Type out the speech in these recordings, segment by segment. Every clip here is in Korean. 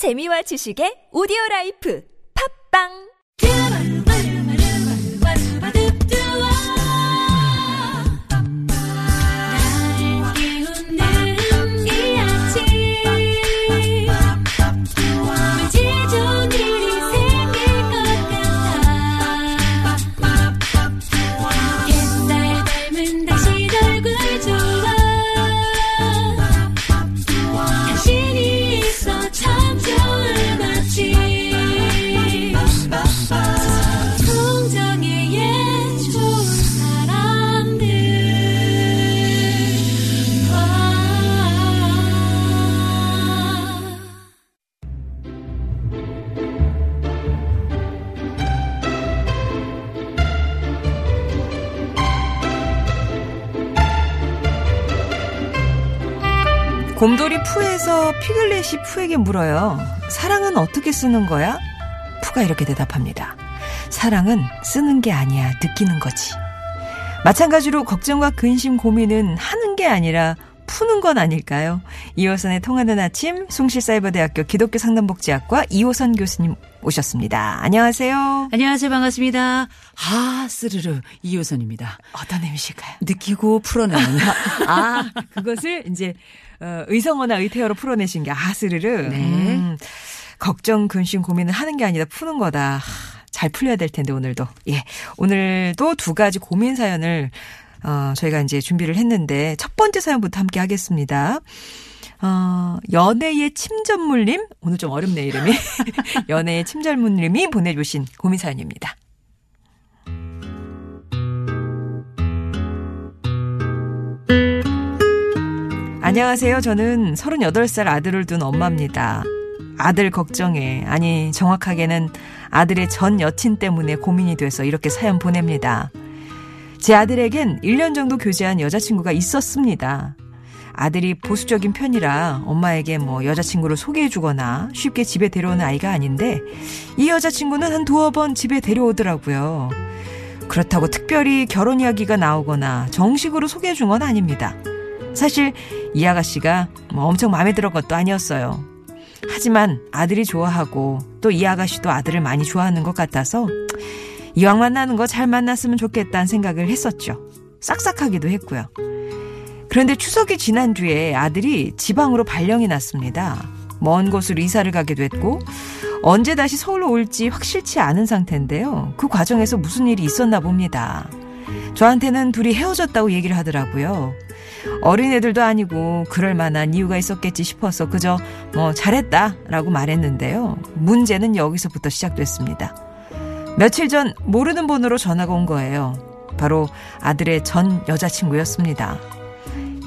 재미와 지식의 오디오 라이프. 팝빵 곰돌이 푸에서 피글렛이 푸에게 물어요. 사랑은 어떻게 쓰는 거야? 푸가 이렇게 대답합니다. 사랑은 쓰는 게 아니야, 느끼는 거지. 마찬가지로 걱정과 근심, 고민은 하는 게 아니라 푸는 건 아닐까요? 이호선의 통하는 아침, 숭실사이버대학교 기독교 상담복지학과 이호선 교수님 오셨습니다. 안녕하세요. 안녕하세요. 반갑습니다. 아, 스르르. 이효선입니다. 어떤 의미실까요? 느끼고 풀어내는. 아, 그것을 이제 어, 의성어나 의태어로 풀어내신 게 아 스르르. 네. 음, 걱정, 근심, 고민은 하는 게 아니라 푸는 거다. 하, 잘 풀려야 될 텐데 오늘도. 예, 오늘도 두 가지 고민 사연을 어, 저희가 이제 준비를 했는데 첫 번째 사연부터 함께 하겠습니다. 어, 연애의 침전물님 오늘 좀 어렵네 이름이 연애의 침전물님이 보내주신 고민 사연입니다. 안녕하세요. 저는 38살 아들을 둔 엄마입니다. 아들 걱정에, 아니, 정확하게는 아들의 전 여친 때문에 고민이 돼서 이렇게 사연 보냅니다. 제 아들에겐 1년 정도 교제한 여자친구가 있었습니다. 아들이 보수적인 편이라 엄마에게 뭐 여자친구를 소개해주거나 쉽게 집에 데려오는 아이가 아닌데 이 여자친구는 한 두어 번 집에 데려오더라고요. 그렇다고 특별히 결혼 이야기가 나오거나 정식으로 소개해준 건 아닙니다. 사실 이 아가씨가 뭐 엄청 마음에 들은 것도 아니었어요. 하지만 아들이 좋아하고 또 이 아가씨도 아들을 많이 좋아하는 것 같아서 이왕 만나는 거 잘 만났으면 좋겠다는 생각을 했었죠. 싹싹하기도 했고요. 그런데 추석이 지난 뒤에 아들이 지방으로 발령이 났습니다. 먼 곳으로 이사를 가기도 했고 언제 다시 서울로 올지 확실치 않은 상태인데요. 그 과정에서 무슨 일이 있었나 봅니다. 저한테는 둘이 헤어졌다고 얘기를 하더라고요. 어린애들도 아니고 그럴 만한 이유가 있었겠지 싶어서 그저 뭐 잘했다라고 말했는데요. 문제는 여기서부터 시작됐습니다. 며칠 전 모르는 번호로 전화가 온 거예요. 바로 아들의 전 여자친구였습니다.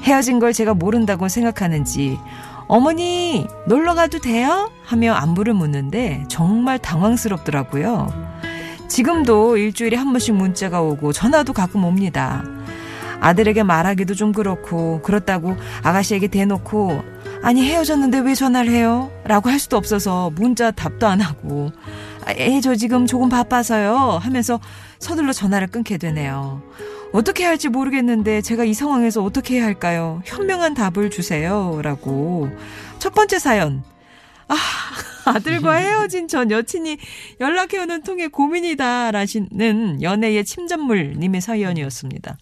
헤어진 걸 제가 모른다고 생각하는지 어머니 놀러 가도 돼요? 하며 안부를 묻는데 정말 당황스럽더라고요. 지금도 일주일에 한 번씩 문자가 오고 전화도 가끔 옵니다. 아들에게 말하기도 좀 그렇고 그렇다고 아가씨에게 대놓고 아니 헤어졌는데 왜 전화를 해요? 라고 할 수도 없어서 문자 답도 안 하고 에 저 지금 조금 바빠서요 하면서 서둘러 전화를 끊게 되네요. 어떻게 할지 모르겠는데 제가 이 상황에서 어떻게 해야 할까요? 현명한 답을 주세요. 라고. 첫 번째 사연. 아, 아들과 헤어진 전 여친이 연락해오는 통에 고민이다. 라시는 연애의 침전물님의 사연이었습니다.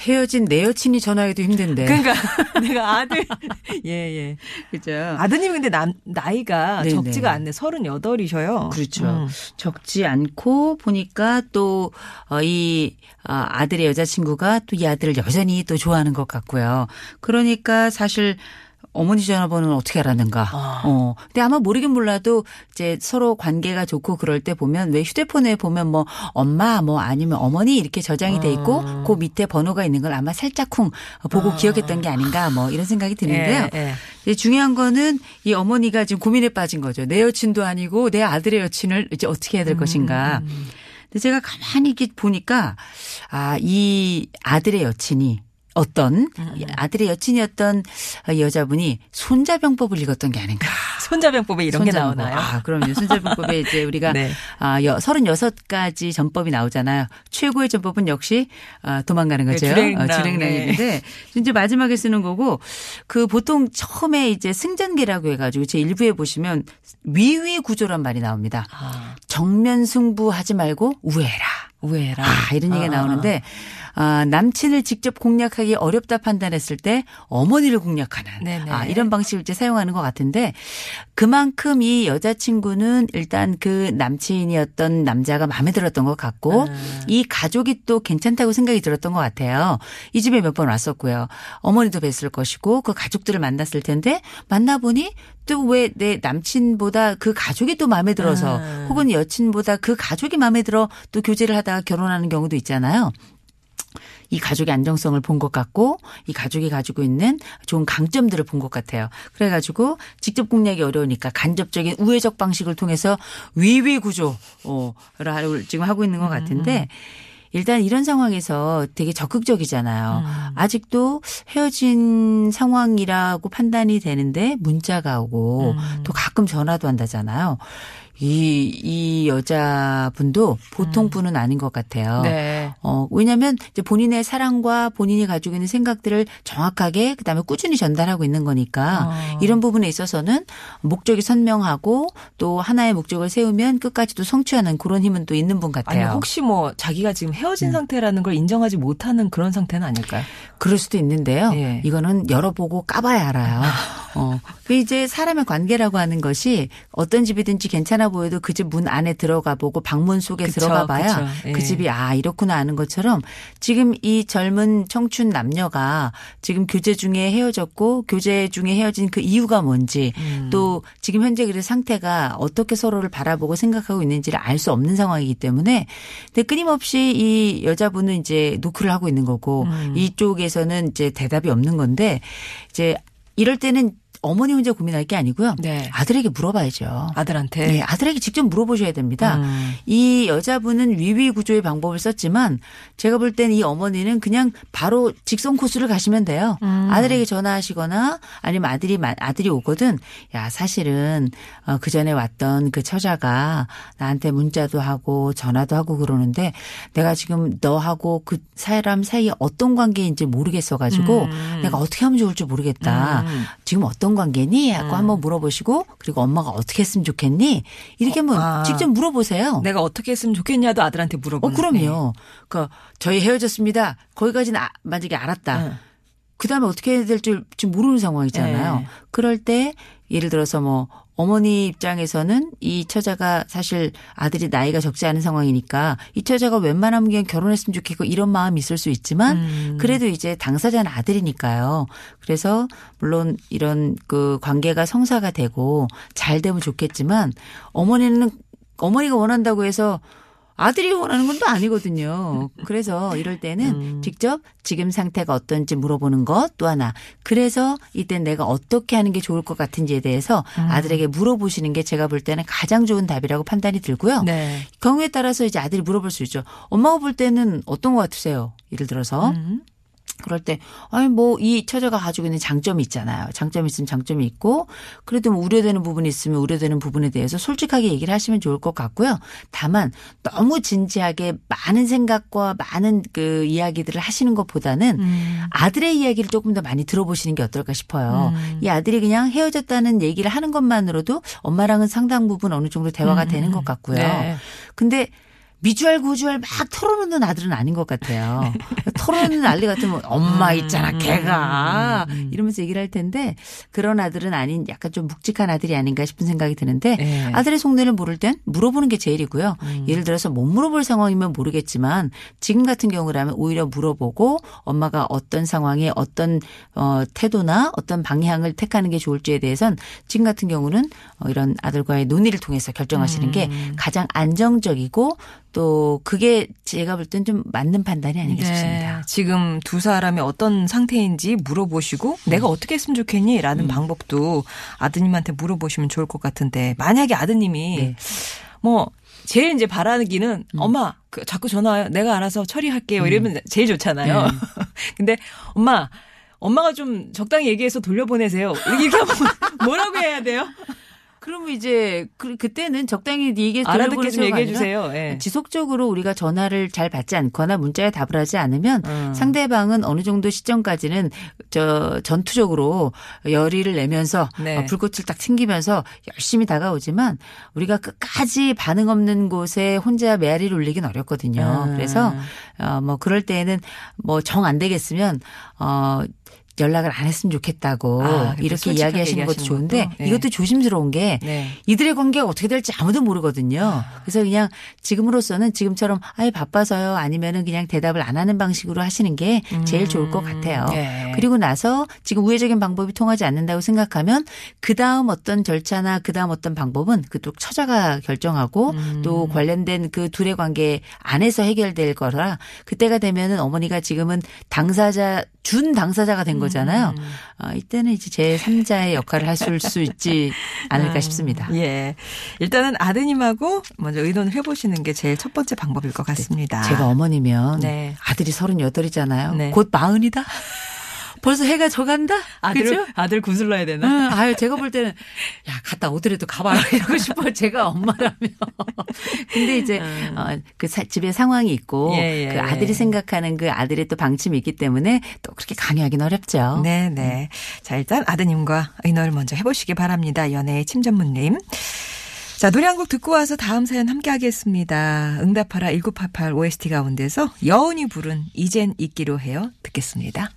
헤어진 내 여친이 전화해도 힘든데. 그러니까 내가 아들, 예, 예. 그죠. 아드님 근데 남, 나이가 네네. 적지가 않네. 38이셔요. 그렇죠. 음. 적지 않고 보니까 또, 어, 이, 아, 아들의 여자친구가 또 이 아들을 여전히 또 좋아하는 것 같고요. 그러니까 사실 어머니 전화번호는 어떻게 알았는가. 아. 어. 근데 아마 모르긴 몰라도 이제 서로 관계가 좋고 그럴 때 보면 왜 휴대폰에 보면 뭐 엄마 뭐 아니면 어머니 이렇게 저장이 돼 있고 아. 그 밑에 번호가 있는 걸 아마 살짝쿵 보고 기억했던 게 아닌가 뭐 이런 생각이 드는데요. 예, 예. 이제 중요한 거는 이 어머니가 지금 고민에 빠진 거죠. 내 여친도 아니고 내 아들의 여친을 이제 어떻게 해야 될 것인가. 근데 제가 가만히 이렇게 보니까 아, 이 아들의 여친이 어떤 아들의 여친이었던 여자분이 손자병법을 읽었던 게 아닌가. 손자병법에 이런 게 손자병법. 나오나요? 아, 그럼요. 손자병법에 이제 우리가 네. 아, 여, 36가지 전법이 나오잖아요. 최고의 전법은 역시 아, 도망가는 거죠. 네, 주랭랑. 어, 주랭랑인데 이제 마지막에 쓰는 거고 그 보통 처음에 이제 승전기라고 해가지고 제 일부에 보시면 위위 구조란 말이 나옵니다. 아, 정면 승부하지 말고 우애라. 우애라. 아, 이런 얘기가 나오는데, 아, 남친을 직접 공략하기 어렵다 판단했을 때 어머니를 공략하는 네네. 아, 이런 방식을 이제 사용하는 것 같은데 그만큼 이 여자친구는 일단 그 남친이었던 남자가 마음에 들었던 것 같고 음. 이 가족이 또 괜찮다고 생각이 들었던 것 같아요. 이 집에 몇 번 왔었고요. 어머니도 뵀을 것이고 그 가족들을 만났을 텐데 만나보니 또 왜 내 남친보다 그 가족이 또 마음에 들어서 음. 혹은 여친보다 그 가족이 마음에 들어 또 교제를 하다가 결혼하는 경우도 있잖아요. 이 가족의 안정성을 본 것 같고 이 가족이 가지고 있는 좋은 강점들을 본 것 같아요. 그래가지고 직접 공략이 어려우니까 간접적인 우회적 방식을 통해서 위위 구조를 지금 하고 있는 것 같은데 일단 이런 상황에서 되게 적극적이잖아요. 아직도 헤어진 상황이라고 판단이 되는데 문자가 오고 또 가끔 전화도 한다잖아요. 이, 이 여자분도 보통 분은 아닌 것 같아요. 네. 어, 왜냐면 이제 본인의 사랑과 본인이 가지고 있는 생각들을 정확하게 그다음에 꾸준히 전달하고 있는 거니까 어. 이런 부분에 있어서는 목적이 선명하고 또 하나의 목적을 세우면 끝까지 도 성취하는 그런 힘은 또 있는 분 아니 같아요. 혹시 뭐 자기가 지금 헤어진 음. 상태라는 걸 인정하지 못하는 그런 상태는 아닐까요? 그럴 수도 있는데요. 예. 이거는 열어보고 까봐야 알아요. 어. 그 이제 사람의 관계라고 하는 것이 어떤 집이든지 괜찮아 보여도 그 집 문 안에 들어가 보고 방문 속에 그쵸, 들어가 봐야. 예. 그 집이 아, 이렇구나 아는 것처럼 지금 이 젊은 청춘 남녀가 지금 교제 중에 헤어졌고 교제 중에 헤어진 그 이유가 뭔지 음. 또 지금 현재 그 상태가 어떻게 서로를 바라보고 생각하고 있는지를 알 수 없는 상황이기 때문에 근데 끊임없이 이 여자분은 이제 노크를 하고 있는 거고 음. 이쪽에서는 이제 대답이 없는 건데 이제 이럴 때는 어머니 혼자 고민할 게 아니고요. 네. 아들에게 물어봐야죠. 아들한테. 네, 아들에게 직접 물어보셔야 됩니다. 음. 이 여자분은 위위 구조의 방법을 썼지만 제가 볼 땐 이 어머니는 그냥 바로 직선 코스를 가시면 돼요. 음. 아들에게 전화하시거나 아니면 아들이 마- 아들이 오거든. 야 사실은 어, 그 전에 왔던 그 처자가 나한테 문자도 하고 전화도 하고 그러는데 내가 지금 너하고 그 사람 사이에 어떤 관계인지 모르겠어 가지고 음. 내가 어떻게 하면 좋을지 모르겠다. 음. 지금 어떤 관계니? 하고 한번 물어보시고 그리고 엄마가 어떻게 했으면 좋겠니? 이렇게 한번 아. 직접 물어보세요. 내가 어떻게 했으면 좋겠냐도 아들한테 어, 물어보는. 그럼요. 그러니까 저희 헤어졌습니다. 거기까지는 아, 만약에 알았다. 네. 그 다음에 어떻게 해야 될지 지금 모르는 상황이잖아요. 네. 그럴 때 예를 들어서 뭐 어머니 입장에서는 이 처자가 사실 아들이 나이가 적지 않은 상황이니까 이 처자가 웬만하면 그냥 결혼했으면 좋겠고 이런 마음이 있을 수 있지만 음. 그래도 이제 당사자는 아들이니까요. 그래서 물론 이런 그 관계가 성사가 되고 잘 되면 좋겠지만 어머니는 어머니가 원한다고 해서 아들이 원하는 건 또 아니거든요. 그래서 이럴 때는 음. 직접 지금 상태가 어떤지 물어보는 것 또 하나. 그래서 이때 내가 어떻게 하는 게 좋을 것 같은지에 대해서 음. 아들에게 물어보시는 게 제가 볼 때는 가장 좋은 답이라고 판단이 들고요. 네. 경우에 따라서 이제 아들이 물어볼 수 있죠. 엄마가 볼 때는 어떤 것 같으세요? 예를 들어서. 음. 그럴 때, 아니, 뭐, 이 처자가 가지고 있는 장점이 있잖아요. 장점이 있으면 장점이 있고, 그래도 뭐 우려되는 부분이 있으면 우려되는 부분에 대해서 솔직하게 얘기를 하시면 좋을 것 같고요. 다만, 너무 진지하게 많은 생각과 많은 그 이야기들을 하시는 것보다는 음. 아들의 이야기를 조금 더 많이 들어보시는 게 어떨까 싶어요. 음. 이 아들이 그냥 헤어졌다는 얘기를 하는 것만으로도 엄마랑은 상당 부분 어느 정도 대화가 음. 되는 것 같고요. 네. 근데 미주알 고주알 막 털어놓는 아들은 아닌 것 같아요. 털어놓는 난리 같으면 엄마 있잖아 걔가 이러면서 얘기를 할 텐데 그런 아들은 아닌 약간 좀 묵직한 아들이 아닌가 싶은 생각이 드는데 네. 아들의 속내를 모를 땐 물어보는 게 제일이고요. 음. 예를 들어서 못 물어볼 상황이면 모르겠지만 지금 같은 경우라면 오히려 물어보고 엄마가 어떤 상황에 어떤 어, 태도나 어떤 방향을 택하는 게 좋을지에 대해선 지금 같은 경우는 어, 이런 아들과의 논의를 통해서 결정하시는 게 음. 가장 안정적이고 또 그게 제가 볼 땐 좀 맞는 판단이 아닌가 싶습니다. 네. 지금 두 사람이 어떤 상태인지 물어보시고 내가 어떻게 했으면 좋겠니? 라는 방법도 아드님한테 물어보시면 좋을 것 같은데 만약에 아드님이 네. 뭐 제일 이제 바라기는 엄마 그 자꾸 전화와요. 내가 알아서 처리할게요. 이러면 제일 좋잖아요. 근데 엄마 엄마가 좀 적당히 얘기해서 돌려보내세요. 이렇게 하면 뭐라고 해야 돼요? 그러면 이제 그, 그때는 적당히 얘기해 알아듣게 좀 얘기해 주세요. 예. 지속적으로 우리가 전화를 잘 받지 않거나 문자에 답을 하지 않으면 음. 상대방은 어느 정도 시점까지는 저 전투적으로 열의를 내면서 네. 어, 불꽃을 딱 튕기면서 열심히 다가오지만 우리가 끝까지 반응 없는 곳에 혼자 메아리를 울리긴 어렵거든요. 음. 그래서 어뭐 그럴 때에는 뭐 정 안 되겠으면 어 연락을 안 했으면 좋겠다고 아, 그렇게 이렇게 이야기하시는 것도 좋은데? 네. 이것도 조심스러운 게 네. 이들의 관계가 어떻게 될지 아무도 모르거든요. 그래서 그냥 지금으로서는 지금처럼 아예 바빠서요 아니면은 그냥 대답을 안 하는 방식으로 하시는 게 제일 좋을 것 같아요. 네. 그리고 나서 지금 우회적인 방법이 통하지 않는다고 생각하면 그 다음 어떤 절차나 그 다음 어떤 방법은 그또 처자가 결정하고 음. 또 관련된 그 둘의 관계 안에서 해결될 거라 그때가 되면은 어머니가 지금은 당사자 준 당사자가 된 거잖아요. 음. 어, 이때는 이제 제 3자의 역할을 하실 수 있지 않을까 싶습니다. 예. 일단은 아드님하고 먼저 의논을 해보시는 게 제일 첫 번째 방법일 것 같습니다. 제가 어머니면 네. 아들이 38이잖아요. 네. 곧 마흔이다. 벌써 해가 져간다. 아들 그죠? 아들 구슬러야 되나? 응, 아유, 제가 볼 때는, 야, 갔다 오더라도 가봐라. 이러고 싶어요. 제가 엄마라면. 근데 이제, 어, 그 사- 집에 상황이 있고, 음. 예, 예. 그 아들이 생각하는 그 아들의 또 방침이 있기 때문에 또 그렇게 강요하기는 어렵죠. 네, 네. 자, 일단 아드님과 의논을 먼저 해보시기 바랍니다. 연애의 침전문님. 자, 노래 한 곡 듣고 와서 다음 사연 함께 하겠습니다. 응답하라 1988 OST 가운데서 여운이 부른 이젠 잊기로 해요. 듣겠습니다.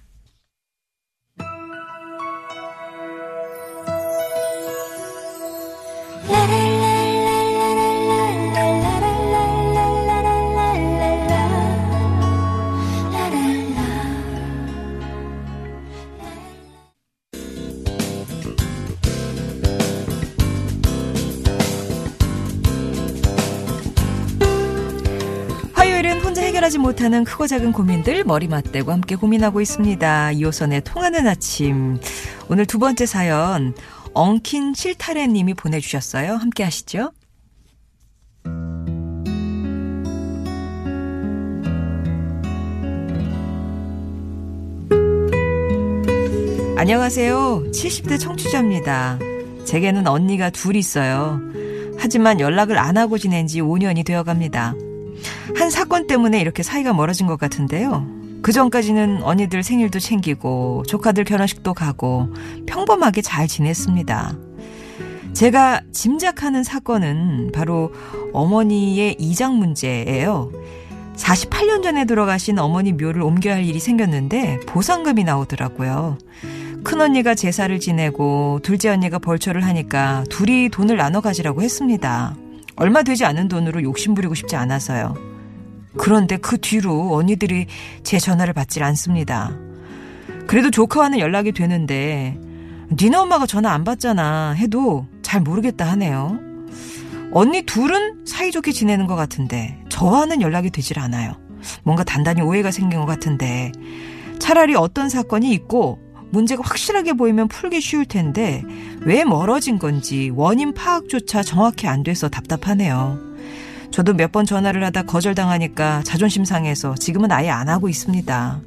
하지 못하는 크고 작은 고민들 머리 맞대고 함께 고민하고 있습니다. 이호선의 통하는 아침. 오늘 두 번째 사연 엉킨 실타래 님이 보내주셨어요. 함께 하시죠. 안녕하세요. 70대 청취자입니다. 제게는 언니가 둘 있어요. 하지만 연락을 안 하고 지낸 지 5년이 되어 갑니다. 한 사건 때문에 이렇게 사이가 멀어진 것 같은데요. 그 전까지는 언니들 생일도 챙기고 조카들 결혼식도 가고 평범하게 잘 지냈습니다. 제가 짐작하는 사건은 바로 어머니의 이장 문제예요. 48년 전에 돌아가신 어머니 묘를 옮겨야 할 일이 생겼는데 보상금이 나오더라고요. 큰언니가 제사를 지내고 둘째 언니가 벌초를 하니까 둘이 돈을 나눠 가지라고 했습니다. 얼마 되지 않은 돈으로 욕심부리고 싶지 않아서요. 그런데 그 뒤로 언니들이 제 전화를 받질 않습니다. 그래도 조카와는 연락이 되는데 니네 엄마가 전화 안 받잖아 해도 잘 모르겠다 하네요. 언니 둘은 사이좋게 지내는 것 같은데 저와는 연락이 되질 않아요. 뭔가 단단히 오해가 생긴 것 같은데 차라리 어떤 사건이 있고 문제가 확실하게 보이면 풀기 쉬울 텐데 왜 멀어진 건지 원인 파악조차 정확히 안 돼서 답답하네요. 저도 몇 번 전화를 하다 거절당하니까 자존심 상해서 지금은 아예 안 하고 있습니다.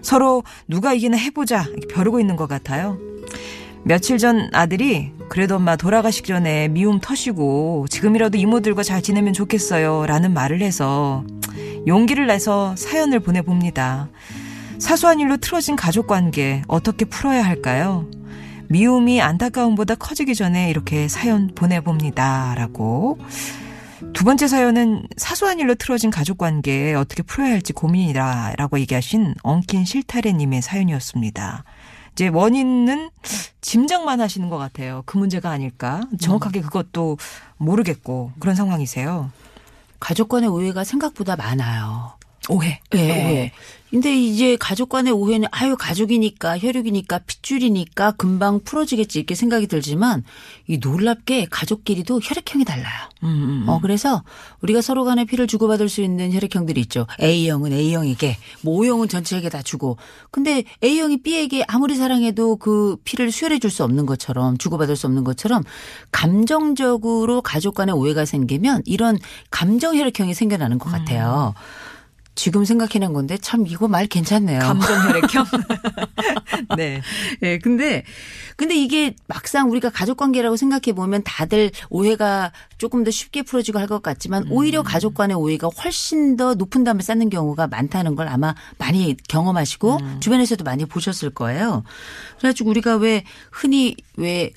서로 누가 이기나 해보자 벼르고 있는 것 같아요. 며칠 전 아들이 그래도 엄마 돌아가시기 전에 미움 터시고 지금이라도 이모들과 잘 지내면 좋겠어요 라는 말을 해서 용기를 내서 사연을 보내봅니다. 사소한 일로 틀어진 가족 관계 어떻게 풀어야 할까요? 미움이 안타까움보다 커지기 전에 이렇게 사연 보내봅니다. 라고. 두 번째 사연은 사소한 일로 틀어진 가족 관계 어떻게 풀어야 할지 고민이다. 라고 얘기하신 엉킨 실타래님의 사연이었습니다. 이제 원인은 짐작만 하시는 것 같아요. 그 문제가 아닐까. 정확하게 그것도 모르겠고 그런 상황이세요. 가족 간의 오해가 생각보다 많아요. 오해. 예. 오해. 근데 이제 가족 간의 오해는 아유 가족이니까 혈육이니까 핏줄이니까 금방 풀어지겠지 이렇게 생각이 들지만 이 놀랍게 가족끼리도 혈액형이 달라요. 음, 음. 어 그래서 우리가 서로 간에 피를 주고받을 수 있는 혈액형들이 있죠. A형은 A형에게, 뭐 O형은 전체에게 다 주고. 근데 A형이 B에게 아무리 사랑해도 그 피를 수혈해 줄 수 없는 것처럼 주고받을 수 없는 것처럼 감정적으로 가족 간의 오해가 생기면 이런 감정 혈액형이 생겨나는 것 같아요. 지금 생각해낸 건데 참 이거 말 괜찮네요. 감정 혈액형. 네. 예, 근데 근데 이게 막상 우리가 가족 관계라고 생각해 보면 다들 오해가 조금 더 쉽게 풀어지고 할 것 같지만 음. 오히려 가족 간의 오해가 훨씬 더 높은 담을 쌓는 경우가 많다는 걸 아마 많이 경험하시고 음. 주변에서도 많이 보셨을 거예요. 그래가지고 우리가 왜 흔히 왜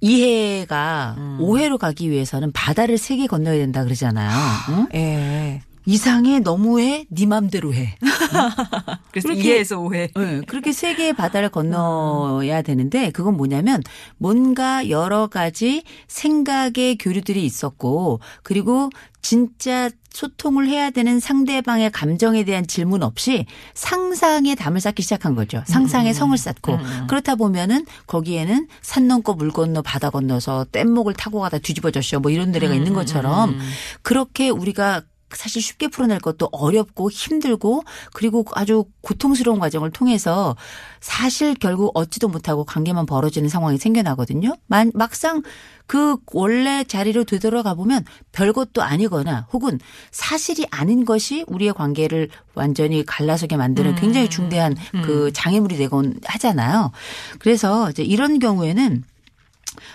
이해가 음. 오해로 가기 위해서는 바다를 세 개 건너야 된다 그러잖아요. 응? 예. 이상해 너무해 네 맘대로 해. 그래서 그렇게- 이해해서 오해. 네, 그렇게 세 개의 바다를 건너야 되는데 그건 뭐냐면 뭔가 여러 가지 생각의 교류들이 있었고 그리고 진짜 소통을 해야 되는 상대방의 감정에 대한 질문 없이 상상의 담을 쌓기 시작한 거죠. 상상의 성을 쌓고 그렇다 보면은 거기에는 산 넘고 물 건너 바다 건너서 뗏목을 타고 가다 뒤집어졌어 뭐 이런 노래가 있는 것처럼 그렇게 우리가 사실 쉽게 풀어낼 것도 어렵고 힘들고 그리고 아주 고통스러운 과정을 통해서 사실 결국 얻지도 못하고 관계만 벌어지는 상황이 생겨나거든요. 만- 막상 그 원래 자리로 되돌아가 보면 별것도 아니거나 혹은 사실이 아닌 것이 우리의 관계를 완전히 갈라서게 만드는 굉장히 중대한 그 장애물이 되곤 하잖아요. 그래서 이제 이런 경우에는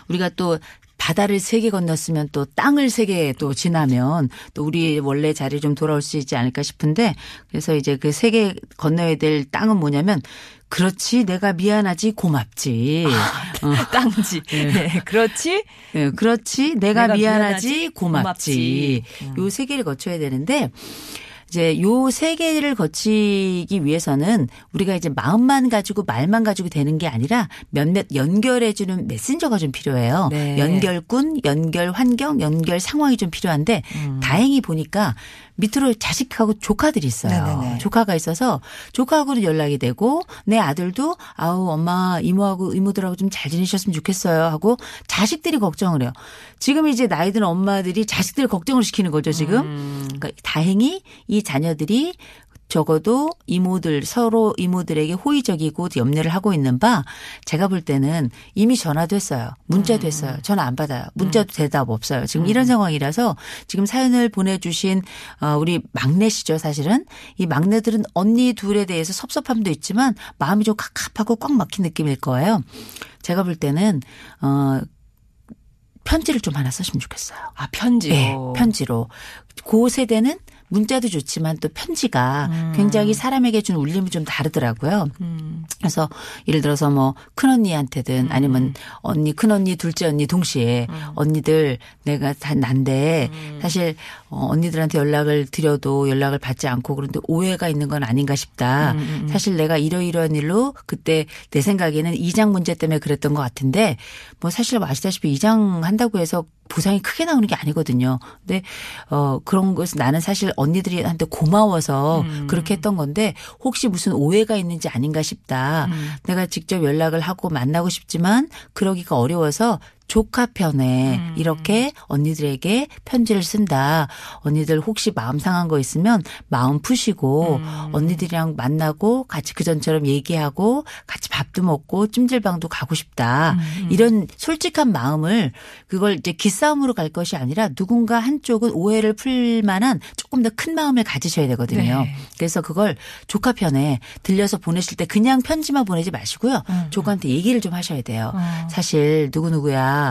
우리가 또 바다를 세 개 건넜으면 또 땅을 세 개 또 지나면 또 우리 원래 자리 좀 돌아올 수 있지 않을까 싶은데 그래서 이제 그 세 개 건너야 될 땅은 뭐냐면 그렇지 내가 미안하지 고맙지. 어. 땅지. 네. 그렇지. 예, 그렇지. 내가, 내가 미안하지, 미안하지, 고맙지. 고맙지. 요세 개를 거쳐야 되는데 이제 요 세 개를 거치기 위해서는 우리가 이제 마음만 가지고 말만 가지고 되는 게 아니라 몇몇 연결해주는 메신저가 좀 필요해요. 네. 연결군, 연결 환경, 연결 상황이 좀 필요한데 음. 다행히 보니까 밑으로 자식하고 조카들이 있어요. 네네네. 조카가 있어서 조카하고는 연락이 되고 내 아들도 아우 엄마 이모하고 이모들하고 좀 잘 지내셨으면 좋겠어요 하고 자식들이 걱정을 해요. 지금 이제 나이 든 엄마들이 자식들 걱정을 시키는 거죠 지금. 음. 그러니까 다행히 이 자녀들이 적어도 이모들 서로 이모들에게 호의적이고 염려를 하고 있는 바 제가 볼 때는 이미 전화도 했어요. 문자도 했어요. 전화 안 받아요. 문자도 대답 없어요. 지금 이런 상황이라서 지금 사연을 보내주신 어, 우리 막내시죠 사실은 이 막내들은 언니 둘에 대해서 섭섭함도 있지만 마음이 좀 갑갑하고 꽉 막힌 느낌일 거예요. 제가 볼 때는 어 편지를 좀 하나 쓰시면 좋겠어요. 아, 편지요. 네, 편지로. 그 세대는 문자도 좋지만 또 편지가 굉장히 사람에게 준 울림이 좀 다르더라고요. 음. 그래서 예를 들어서 뭐 큰 언니한테든 아니면 언니, 큰 언니, 둘째 언니 동시에 언니들 내가 다 난데 사실 어, 언니들한테 연락을 드려도 연락을 받지 않고 그런데 오해가 있는 건 아닌가 싶다. 사실 내가 이러이러한 일로 그때 내 생각에는 이장 문제 때문에 그랬던 것 같은데 뭐 사실 아시다시피 이장 한다고 해서 보상이 크게 나오는 게 아니거든요. 근데 어 그런 것은 나는 사실 언니들한테 고마워서 그렇게 했던 건데 혹시 무슨 오해가 있는지 아닌가 싶다. 내가 직접 연락을 하고 만나고 싶지만 그러기가 어려워서 조카 편에 이렇게 언니들에게 편지를 쓴다. 언니들 혹시 마음 상한 거 있으면 마음 푸시고 언니들이랑 만나고 같이 그전처럼 얘기하고 같이 밥도 먹고 찜질방도 가고 싶다. 이런 솔직한 마음을 그걸 이제 기싸움으로 갈 것이 아니라 누군가 한쪽은 오해를 풀 만한 조금 더 큰 마음을 가지셔야 되거든요. 네. 그래서 그걸 조카 편에 들려서 보내실 때 그냥 편지만 보내지 마시고요. 조카한테 얘기를 좀 하셔야 돼요. 어. 사실 누구누구야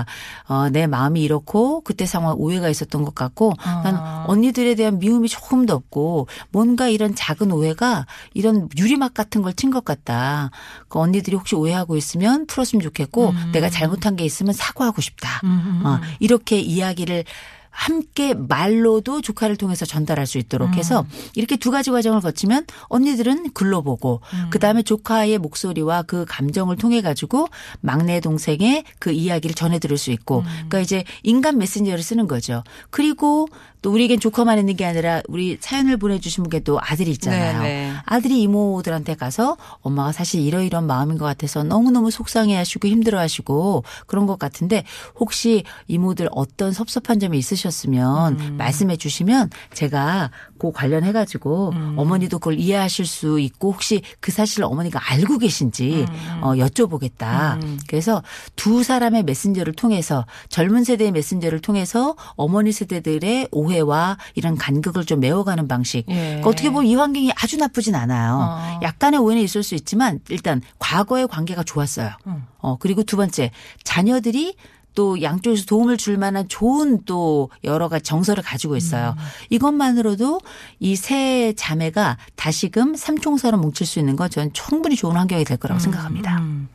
어, 내 마음이 이렇고 그때 상황 오해가 있었던 것 같고 난 언니들에 대한 미움이 조금 더 없고 뭔가 이런 작은 오해가 이런 유리막 같은 걸 친 것 같다. 그 언니들이 혹시 오해하고 있으면 풀었으면 좋겠고 내가 잘못한 게 있으면 사과하고 싶다. 어, 이렇게 이야기를 함께 말로도 조카를 통해서 전달할 수 있도록 해서 이렇게 두 가지 과정을 거치면 언니들은 글로 보고 그다음에 조카의 목소리와 그 감정을 통해 가지고 막내 동생의 그 이야기를 전해 들을 수 있고 그러니까 이제 인간 메신저를 쓰는 거죠. 그리고 또 우리에겐 조카만 있는 게 아니라 우리 사연을 보내주신 분께 또 아들이 있잖아요. 네, 네. 아들이 이모들한테 가서 엄마가 사실 이러이러한 마음인 것 같아서 너무너무 속상해 하시고 힘들어 하시고 그런 것 같은데 혹시 이모들 어떤 섭섭한 점이 있으신 많으셨으면 음. 말씀해 주시면 제가 그 관련해 가지고 음. 어머니도 그걸 이해하실 수 있고 혹시 그 사실을 어머니가 알고 계신지 음. 어, 여쭤보겠다. 그래서 두 사람의 메신저를 통해서 젊은 세대의 메신저를 통해서 어머니 세대들의 오해와 이런 간극을 좀 메워가는 방식. 예. 그러니까 어떻게 보면 이 환경이 아주 나쁘진 않아요. 어. 약간의 오해는 있을 수 있지만 일단 과거의 관계가 좋았어요. 음. 어 그리고 두 번째 자녀들이 또 양쪽에서 도움을 줄 만한 좋은 또 여러 가지 정서를 가지고 있어요. 음. 이것만으로도 이 세 자매가 다시금 삼총사로 뭉칠 수 있는 건 저는 충분히 좋은 환경이 될 거라고 생각합니다. 음.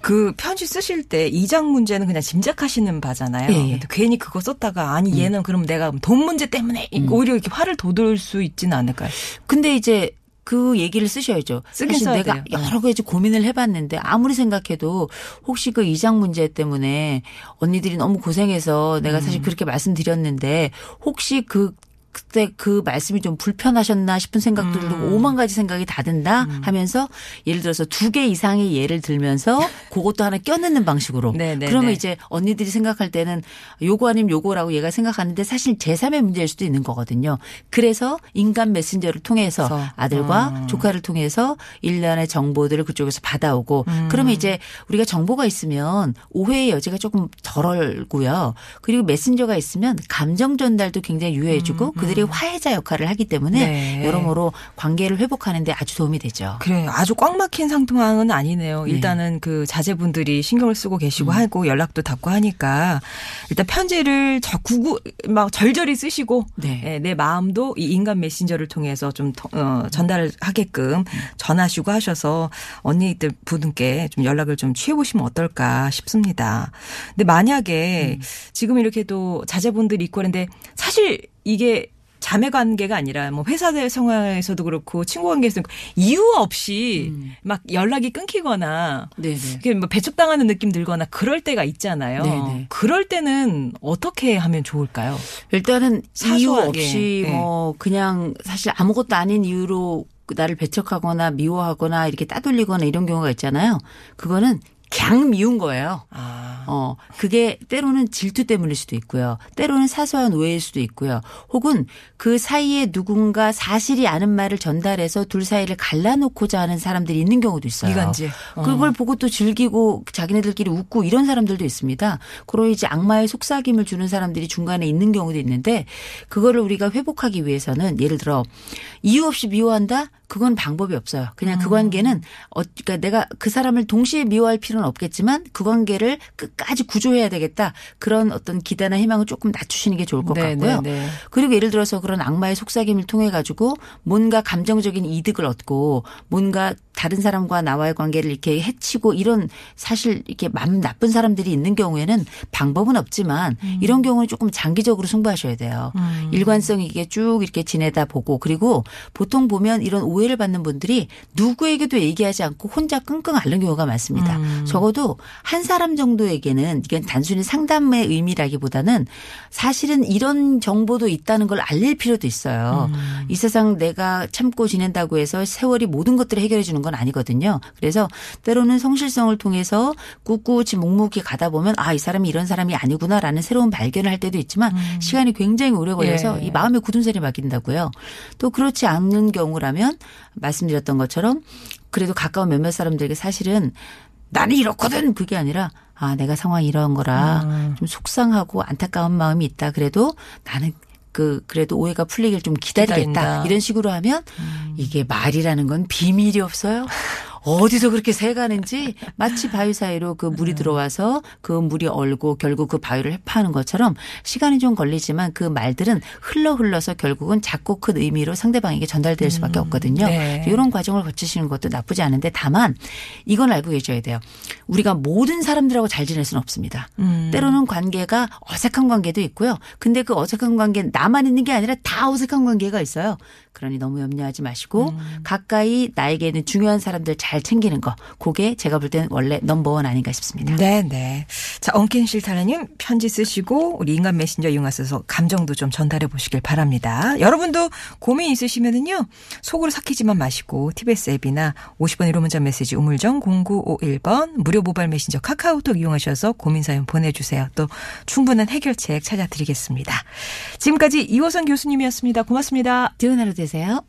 그 편지 쓰실 때 이장 문제는 그냥 짐작하시는 바잖아요. 예, 예. 괜히 그거 썼다가 아니 얘는 그럼 내가 돈 문제 때문에 오히려 이렇게 화를 돋을 수 있지는 않을까요? 근데 이제 그 얘기를 쓰셔야죠. 사실 내가 돼요. 여러 가지 고민을 해봤는데 아무리 생각해도 혹시 그 이장 문제 때문에 언니들이 너무 고생해서 내가 음. 사실 그렇게 말씀드렸는데 혹시 그 그때 그 말씀이 좀 불편하셨나 싶은 생각도 들고 음. 오만 가지 생각이 다 든다 하면서 예를 들어서 두 개 이상의 예를 들면서 그것도 하나 껴넣는 방식으로 네, 네, 그러면 네. 이제 언니들이 생각할 때는 요거 아니면 요거라고 얘가 생각하는데 사실 제3의 문제일 수도 있는 거거든요. 그래서 인간 메신저를 통해서 그래서, 아들과 어. 조카를 통해서 일련의 정보들을 그쪽에서 받아오고 음. 그러면 이제 우리가 정보가 있으면 오해의 여지가 조금 덜고요. 그리고 메신저가 있으면 감정 전달도 굉장히 유효해주고 그들이 화해자 역할을 하기 때문에 음, 네. 여러모로 관계를 회복하는데 아주 도움이 되죠. 그래 아주 꽉 막힌 상황은 아니네요. 네. 일단은 그 자제분들이 신경을 쓰고 계시고 하고 연락도 닿고 하니까 일단 편지를 저 구구 막 절절히 쓰시고 네. 예, 내 마음도 이 인간 메신저를 통해서 좀 더- 어, 전달을 하게끔 전하시고 하셔서 언니들 분께 좀 연락을 좀 취해보시면 어떨까 싶습니다. 근데 만약에 지금 이렇게 또 자제분들이 있고 그런데 사실 이게 자매 관계가 아니라 뭐 회사 내 상황에서도 그렇고 친구 관계에서도 그렇고 이유 없이 막 연락이 끊기거나 네네. 이렇게 뭐 배척당하는 느낌 들거나 그럴 때가 있잖아요. 네네. 그럴 때는 어떻게 하면 좋을까요? 일단은 이유 사소하게. 없이 네. 뭐 그냥 사실 아무것도 아닌 이유로 나를 배척하거나 미워하거나 이렇게 따돌리거나 이런 경우가 있잖아요. 그거는 그냥 미운 거예요. 아, 어, 그게 때로는 질투 때문일 수도 있고요. 때로는 사소한 오해일 수도 있고요. 혹은 그 사이에 누군가 사실이 아는 말을 전달해서 둘 사이를 갈라놓고자 하는 사람들이 있는 경우도 있어요. 이간질. 어. 그걸 보고 또 즐기고 자기네들끼리 웃고 이런 사람들도 있습니다. 그로 이제 악마의 속삭임을 주는 사람들이 중간에 있는 경우도 있는데 그거를 우리가 회복하기 위해서는 예를 들어 이유 없이 미워한다? 그건 방법이 없어요. 그냥 그 관계는 어, 그러니까 내가 그 사람을 동시에 미워할 필요는 없겠지만 그 관계를 끝까지 구조해야 되겠다. 그런 어떤 기대나 희망을 조금 낮추시는 게 좋을 것 네, 같고요. 네, 네. 그리고 예를 들어서 그런 악마의 속삭임을 통해 가지고 뭔가 감정적인 이득을 얻고 뭔가 다른 사람과 나와의 관계를 이렇게 해치고 이런 사실 이렇게 마음 나쁜 사람들이 있는 경우에는 방법은 없지만 이런 경우는 조금 장기적으로 승부하셔야 돼요. 일관성 있게 쭉 이렇게 지내다 보고 그리고 보통 보면 이런 오해를 받는 분들이 누구에게도 얘기하지 않고 혼자 끙끙 앓는 경우가 많습니다. 적어도 한 사람 정도에게는 이건 단순히 상담의 의미라기보다는 사실은 이런 정보도 있다는 걸 알릴 필요도 있어요. 이 세상 내가 참고 지낸다고 해서 세월이 모든 것들을 해결해 주는 건 아니거든요. 그래서 때로는 성실성을 통해서 꿋꿋이 묵묵히 가다 보면 아, 이 사람이 이런 사람이 아니구나라는 새로운 발견을 할 때도 있지만 시간이 굉장히 오래 걸려서 예. 이 마음의 굳은살이 막힌다고요. 또 그렇지 않는 경우라면 말씀드렸던 것처럼 그래도 가까운 몇몇 사람들에게 사실은 나는 이렇거든 그게 아니라 아 내가 상황이 이런 거라 좀 속상하고 안타까운 마음이 있다 그래도 나는 그 그래도 오해가 풀리길 좀 기다리겠다 기다린다. 이런 식으로 하면 이게 말이라는 건 비밀이 없어요. 어디서 그렇게 새 가는지 마치 바위 사이로 그 물이 들어와서 그 물이 얼고 결국 그 바위를 해파하는 것처럼 시간이 좀 걸리지만 그 말들은 흘러 흘러서 결국은 작고 큰 의미로 상대방에게 전달될 수밖에 없거든요. 네. 이런 과정을 거치시는 것도 나쁘지 않은데 다만 이건 알고 계셔야 돼요. 우리가 모든 사람들하고 잘 지낼 수는 없습니다. 음. 때로는 관계가 어색한 관계도 있고요. 근데 그 어색한 관계 나만 있는 게 아니라 다 어색한 관계가 있어요. 그러니 너무 염려하지 마시고 음. 가까이 나에게는 중요한 사람들 잘잘 챙기는 거. 그게 제가 볼 때는 원래 넘버원 아닌가 싶습니다. 네, 네. 자, 엉킨 실타라님 편지 쓰시고 우리 인간 메신저 이용하셔서 감정도 좀 전달해 보시길 바랍니다. 여러분도 고민 있으시면은요. 속으로 삭히지만 마시고 TBS 앱이나 50번 1호 문자 메시지 우물정 0951번 무료 모바일 메신저 카카오톡 이용하셔서 고민 사연 보내주세요. 또 충분한 해결책 찾아드리겠습니다. 지금까지 이호선 교수님이었습니다. 고맙습니다. 좋은 하루 되세요.